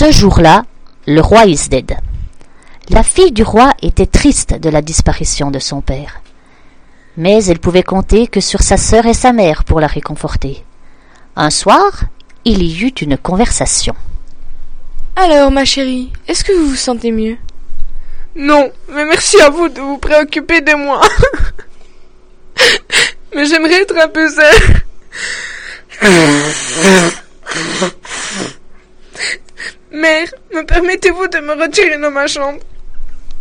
Ce jour-là, le roi is dead. La fille du roi était triste de la disparition de son père. Mais elle pouvait compter que sur sa sœur et sa mère pour la réconforter. Un soir, il y eut une conversation. Alors, ma chérie, est-ce que vous vous sentez mieux? Non, mais merci à vous de vous préoccuper de moi. mais j'aimerais être un peu seule. Mère, me permettez-vous de me retirer dans ma chambre?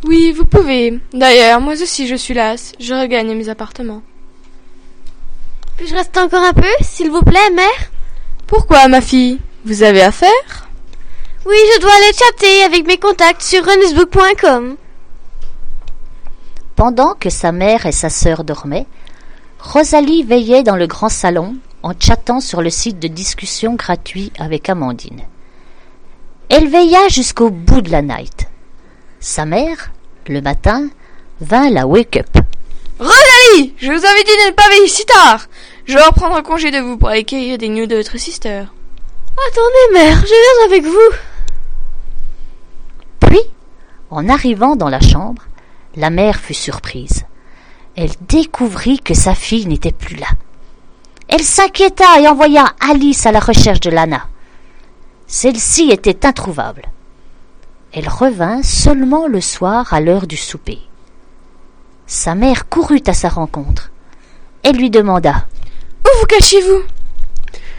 Oui, vous pouvez. D'ailleurs, moi aussi je suis lasse. Je regagne mes appartements. Puis-je rester encore un peu, s'il vous plaît, mère? Pourquoi, ma fille? Vous avez affaire? Oui, je dois aller chatter avec mes contacts sur runnesbook.com. Pendant que sa mère et sa sœur dormaient, Rosalie veillait dans le grand salon en chattant sur le site de discussion gratuit avec Amandine. Elle veilla jusqu'au bout de la night. Sa mère, le matin, vint la wake-up. Rosalie Je vous avais dit de ne pas veiller si tard Je vais reprendre congé de vous pour aller cueillir des news de votre sister. Attendez, mère, je viens avec vous. Puis, en arrivant dans la chambre, la mère fut surprise. Elle découvrit que sa fille n'était plus là. Elle s'inquiéta et envoya Alice à la recherche de Lana. Celle-ci était introuvable. Elle revint seulement le soir à l'heure du souper. Sa mère courut à sa rencontre. Elle lui demanda Où vous cachez-vous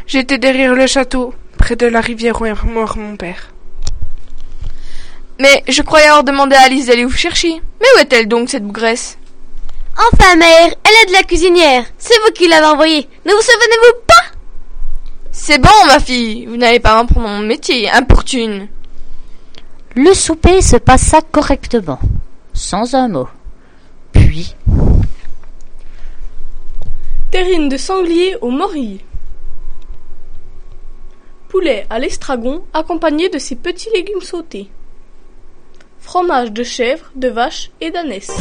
J'étais derrière le château, près de la rivière où est mort mon père. Mais je croyais avoir demandé à Alice d'aller vous chercher. Mais où est-elle donc, cette bougresse? Enfin, mère, elle est de la cuisinière. C'est vous qui l'avez envoyée. Ne vous souvenez-vous pas C'est bon, ma fille. Vous n'allez pas reprendre mon métier, importune. Le souper se passa correctement, sans un mot. Puis, Terrine de sanglier au morille. Poulet à l'estragon accompagné de ses petits légumes sautés. Fromage de chèvre, de vache et d'ânesse.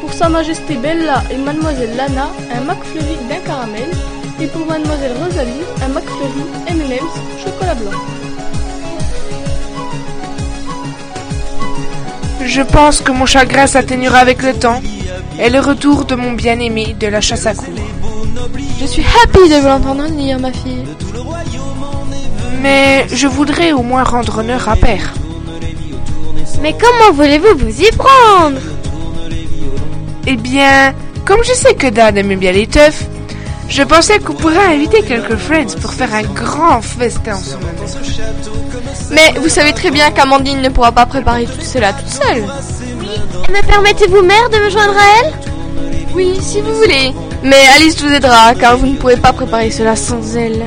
Pour Sa Majesté Bella et Mademoiselle Lana, un McFlurry d'un caramel. Et pour Mademoiselle Rosalie, un McFlurry M&M's chocolat blanc. Je pense que mon chagrin s'atténuera avec le temps et le retour de mon bien-aimé de la chasse à cour. Je suis happy de vous l'entendre dire, ma fille. Mais je voudrais au moins rendre honneur à père. Mais comment voulez-vous vous y prendre? Eh bien, comme je sais que Dan aime bien les teufs, je pensais qu'on pourrait inviter quelques friends pour faire un grand festin en son honneur. Mais vous savez très bien qu'Amandine ne pourra pas préparer tout cela toute seule. Et me permettez-vous, mère, de me joindre à elle? Oui, si vous voulez. Mais Alice vous aidera, car vous ne pourrez pas préparer cela sans elle.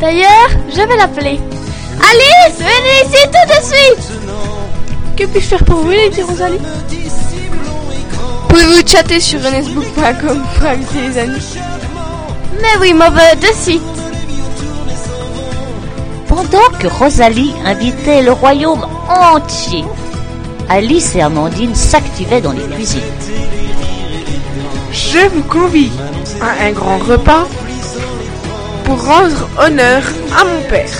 D'ailleurs, je vais l'appeler. Alice, venez ici tout de suite Que puis-je faire pour vous, Lady Rosalie? Pouvez-vous chatter sur renesbook.com pour inviter les amis Mais oui, mauvais, de suite. pendant que Rosalie invitait le royaume entier, Alice et Amandine s'activaient dans les cuisines. Je vous convie à un grand repas pour rendre honneur à mon père.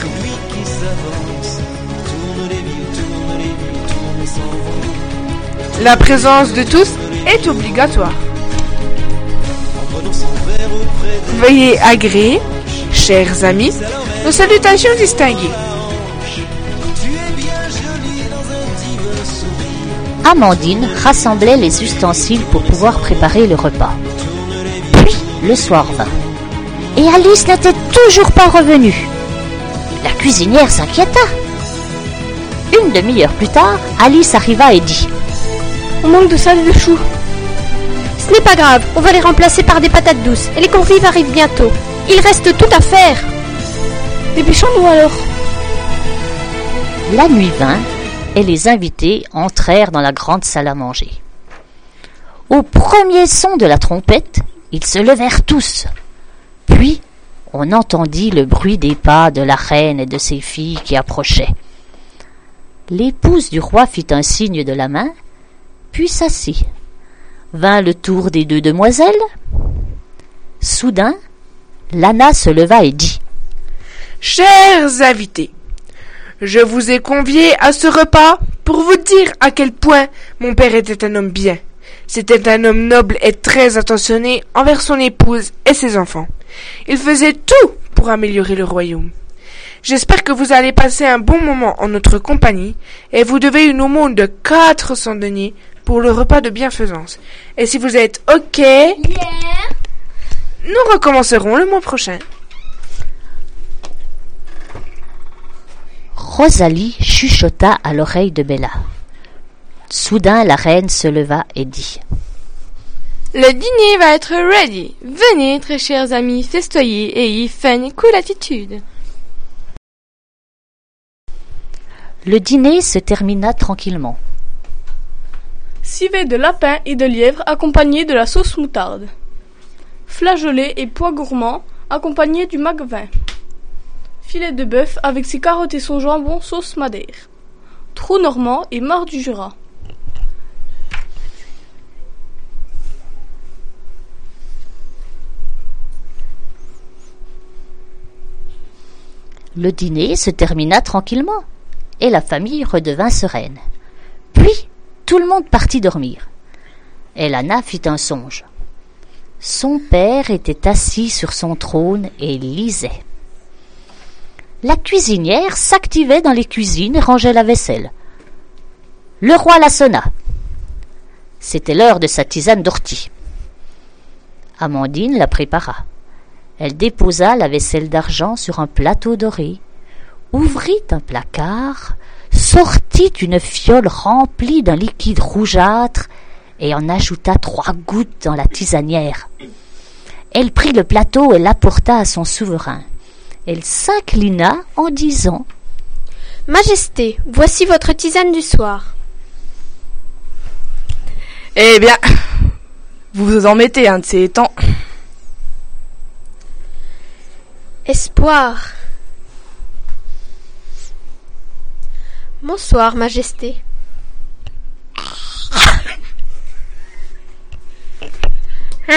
La présence de tous est obligatoire. Veuillez agréer, chers amis, nos salutations distinguées. Amandine rassemblait les ustensiles pour pouvoir préparer le repas. Puis le soir vint. Et Alice n'était toujours pas revenue. La cuisinière s'inquiéta. Une demi-heure plus tard, Alice arriva et dit On manque de salade de choux. Ce n'est pas grave, on va les remplacer par des patates douces. Et les convives arrivent bientôt. Il reste tout à faire. Dépêchons-nous alors. La nuit vint et les invités entrèrent dans la grande salle à manger. Au premier son de la trompette, ils se levèrent tous. Puis, on entendit le bruit des pas de la reine et de ses filles qui approchaient. L'épouse du roi fit un signe de la main, puis s'assit. Vint le tour des deux demoiselles. Soudain, Lana se leva et dit Chers invités, Je vous ai convié à ce repas pour vous dire à quel point mon père était un homme bien. C'était un homme noble et très attentionné envers son épouse et ses enfants. Il faisait tout pour améliorer le royaume. J'espère que vous allez passer un bon moment en notre compagnie et vous devez une aumône de 400 deniers pour le repas de bienfaisance. Et si vous êtes OK, nous recommencerons le mois prochain. Rosalie chuchota à l'oreille de Bella. Soudain la reine se leva et dit Le dîner va être ready. Venez, très chers amis, festoyer et y faire une cool attitude. Le dîner se termina tranquillement. Civet de lapin et de lièvre accompagné de la sauce moutarde. Flageolets et pois gourmands accompagnés du vin. Filet de bœuf avec ses carottes et son jambon sauce madère. Trou normand et marc du Jura. Le dîner se termina tranquillement, et la famille redevint sereine. Puis tout le monde partit dormir. Et Lana fit un songe. Son père était assis sur son trône et lisait. La cuisinière s'activait dans les cuisines et rangeait la vaisselle. Le roi la sonna. C'était l'heure de sa tisane d'ortie. Amandine la prépara. Elle déposa la vaisselle d'argent sur un plateau doré, ouvrit un placard, sortit une fiole remplie d'un liquide rougeâtre et en ajouta trois gouttes dans la tisanière. Elle prit le plateau et l'apporta à son souverain. Elle s'inclina en disant Majesté, voici votre tisane du soir. Eh bien, vous vous en mettez un de ces temps. Espoir. Bonsoir, Majesté.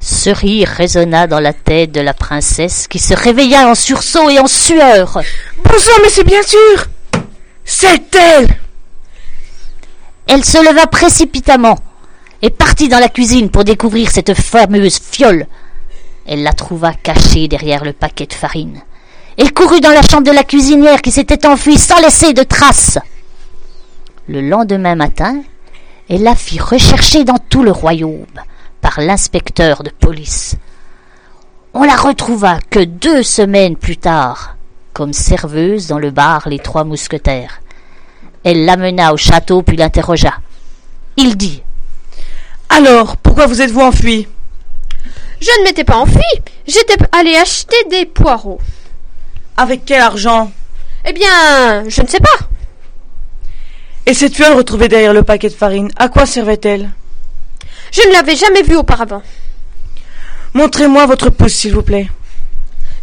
Ce rire résonna dans la tête de la princesse qui se réveilla en sursaut et en sueur. Bonsoir, mais c'est bien sûr C'est elle Elle se leva précipitamment et partit dans la cuisine pour découvrir cette fameuse fiole. Elle la trouva cachée derrière le paquet de farine. Elle courut dans la chambre de la cuisinière qui s'était enfuie sans laisser de traces. Le lendemain matin, elle la fit rechercher dans tout le royaume par l'inspecteur de police. On la retrouva que deux semaines plus tard, comme serveuse dans le bar Les Trois Mousquetaires. Elle l'amena au château puis l'interrogea. Il dit Alors, pourquoi vous êtes-vous enfui Je ne m'étais pas enfui, j'étais allé acheter des poireaux. Avec quel argent? Eh bien, je ne sais pas. Et cette fiole retrouvée derrière le paquet de farine, à quoi servait-elle Je ne l'avais jamais vue auparavant. Montrez-moi votre pouce, s'il vous plaît.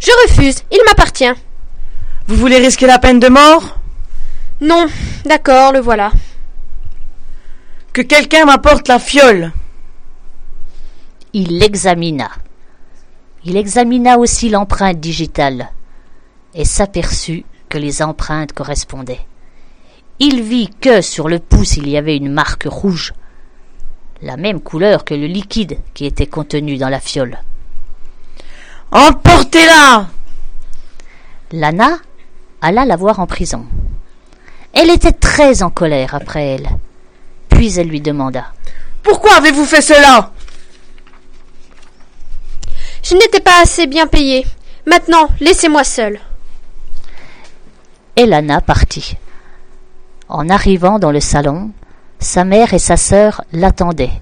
Je refuse, il m'appartient. Vous voulez risquer la peine de mort? Non, d'accord, le voilà. Que quelqu'un m'apporte la fiole. Il l'examina. Il examina aussi l'empreinte digitale et s'aperçut que les empreintes correspondaient. Il vit que sur le pouce il y avait une marque rouge, la même couleur que le liquide qui était contenu dans la fiole. Emportez-la Lana alla la voir en prison. Elle était très en colère après elle. Puis elle lui demanda Pourquoi avez-vous fait cela? Je n'étais pas assez bien payée. Maintenant, laissez-moi seule. Et Lana partit. En arrivant dans le salon, sa mère et sa sœur l'attendaient.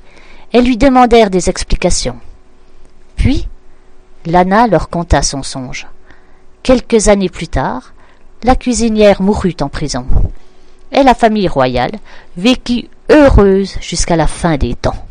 Elles lui demandèrent des explications. Puis, Lana leur conta son songe. Quelques années plus tard, la cuisinière mourut en prison, et la famille royale vécut heureuse jusqu'à la fin des temps.